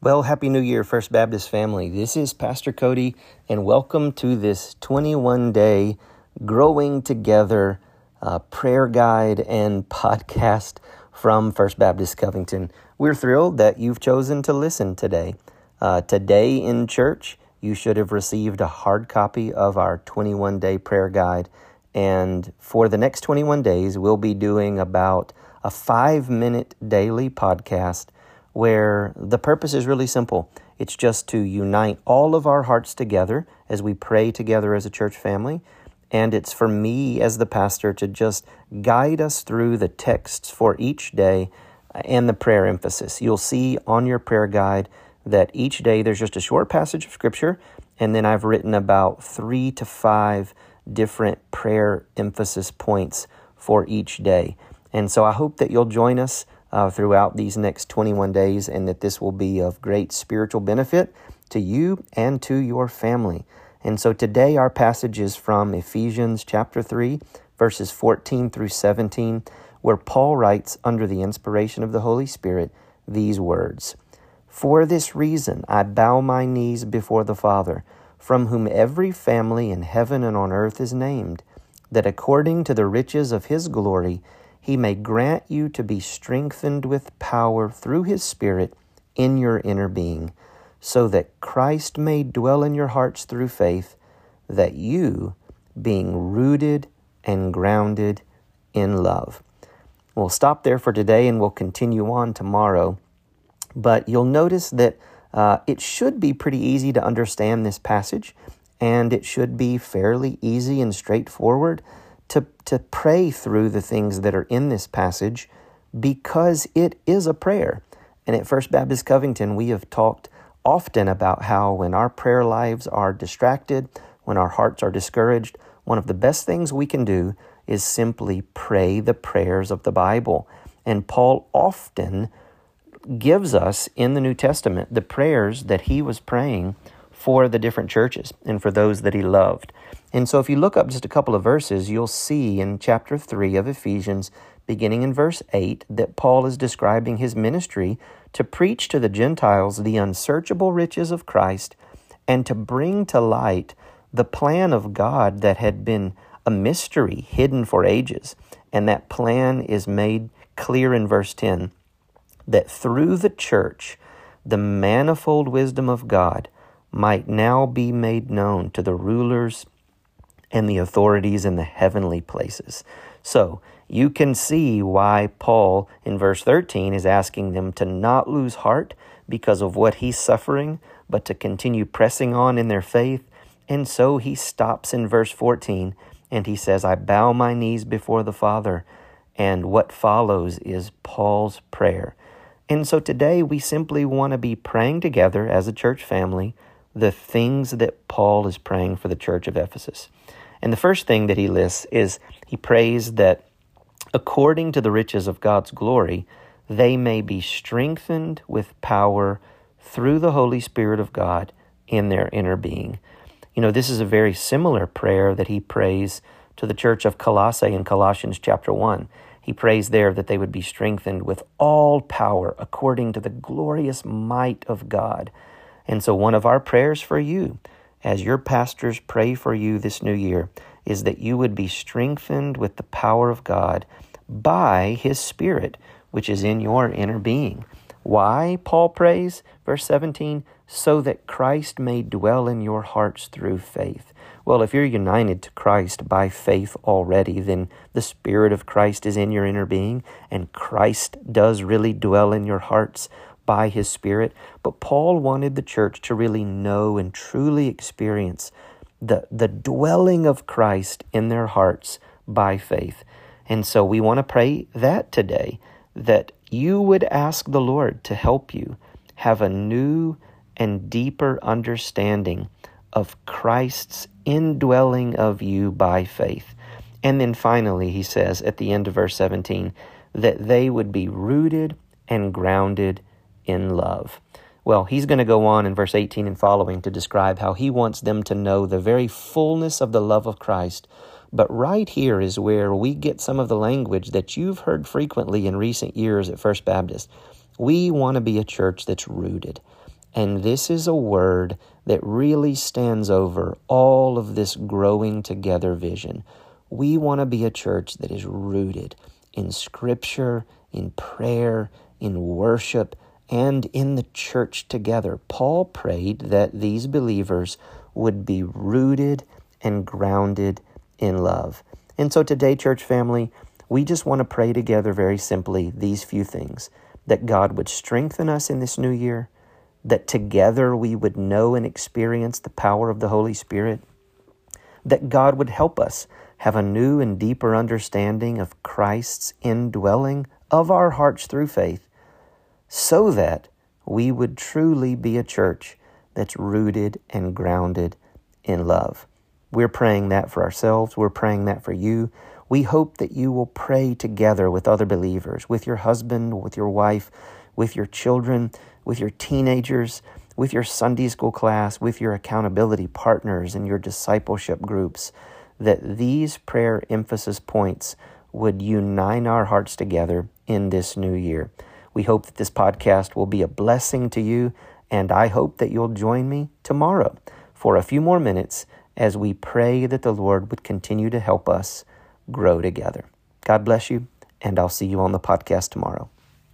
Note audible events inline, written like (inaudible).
Well, Happy New Year, First Baptist family. This is Pastor Cody, and welcome to this 21 day Growing Together uh, prayer guide and (laughs) podcast from First Baptist Covington. We're thrilled that you've chosen to listen today. Uh, today in church, you should have received a hard copy of our 21 day prayer guide. And for the next 21 days, we'll be doing about a five minute daily podcast where the purpose is really simple. It's just to unite all of our hearts together as we pray together as a church family. And it's for me as the pastor to just guide us through the texts for each day and the prayer emphasis. You'll see on your prayer guide that each day there's just a short passage of scripture, and then I've written about three to five different prayer emphasis points for each day. And so I hope that you'll join us uh, throughout these next 21 days, and that this will be of great spiritual benefit to you and to your family. And so today our passage is from Ephesians chapter 3, verses 14 through 17, where Paul writes under the inspiration of the Holy Spirit these words For this reason I bow my knees before the Father, from whom every family in heaven and on earth is named, that according to the riches of his glory, he may grant you to be strengthened with power through his Spirit in your inner being, so that Christ may dwell in your hearts through faith, that you, being rooted and grounded in love. We'll stop there for today and we'll continue on tomorrow. But you'll notice that uh, it should be pretty easy to understand this passage, and it should be fairly easy and straightforward to, to pray through the things that are in this passage because it is a prayer. And at First Baptist Covington, we have talked often about how when our prayer lives are distracted, when our hearts are discouraged, one of the best things we can do is simply pray the prayers of the Bible. And Paul often gives us in the New Testament the prayers that he was praying for the different churches and for those that he loved. And so if you look up just a couple of verses, you'll see in chapter 3 of Ephesians, beginning in verse 8, that Paul is describing his ministry to preach to the Gentiles the unsearchable riches of Christ and to bring to light the plan of God that had been a mystery hidden for ages. And that plan is made clear in verse 10 that through the church, the manifold wisdom of God might now be made known to the rulers and the authorities in the heavenly places. So, you can see why Paul in verse 13 is asking them to not lose heart because of what he's suffering, but to continue pressing on in their faith. And so he stops in verse 14 and he says, I bow my knees before the Father. And what follows is Paul's prayer. And so today we simply want to be praying together as a church family the things that Paul is praying for the church of Ephesus. And the first thing that he lists is he prays that according to the riches of God's glory, they may be strengthened with power through the Holy Spirit of God in their inner being. You know, this is a very similar prayer that he prays to the church of Colossae in Colossians chapter 1. He prays there that they would be strengthened with all power according to the glorious might of God and so, one of our prayers for you, as your pastors pray for you this new year, is that you would be strengthened with the power of God by His Spirit, which is in your inner being. Why, Paul prays, verse 17, so that Christ may dwell in your hearts through faith. Well, if you're united to Christ by faith already, then the Spirit of Christ is in your inner being, and Christ does really dwell in your hearts by his Spirit. But Paul wanted the church to really know and truly experience the, the dwelling of Christ in their hearts by faith. And so we want to pray that today, that you would ask the Lord to help you have a new and deeper understanding of Christ's indwelling of you by faith. And then finally, he says at the end of verse 17, that they would be rooted and grounded in love. Well, he's going to go on in verse 18 and following to describe how he wants them to know the very fullness of the love of Christ. But right here is where we get some of the language that you've heard frequently in recent years at First Baptist. We want to be a church that's rooted. And this is a word that really stands over all of this growing together vision. We want to be a church that is rooted in Scripture, in prayer, in worship, and in the church together. Paul prayed that these believers would be rooted and grounded in love. And so today, church family, we just want to pray together very simply these few things that God would strengthen us in this new year, that together we would know and experience the power of the Holy Spirit, that God would help us have a new and deeper understanding of Christ's indwelling of our hearts through faith, so that we would truly be a church that's rooted and grounded in love. We're praying that for ourselves. We're praying that for you. We hope that you will pray together with other believers, with your husband, with your wife, with your children, with your teenagers, with your Sunday school class, with your accountability partners and your discipleship groups, that these prayer emphasis points would unite our hearts together in this new year. We hope that this podcast will be a blessing to you, and I hope that you'll join me tomorrow for a few more minutes as we pray that the Lord would continue to help us grow together. God bless you, and I'll see you on the podcast tomorrow.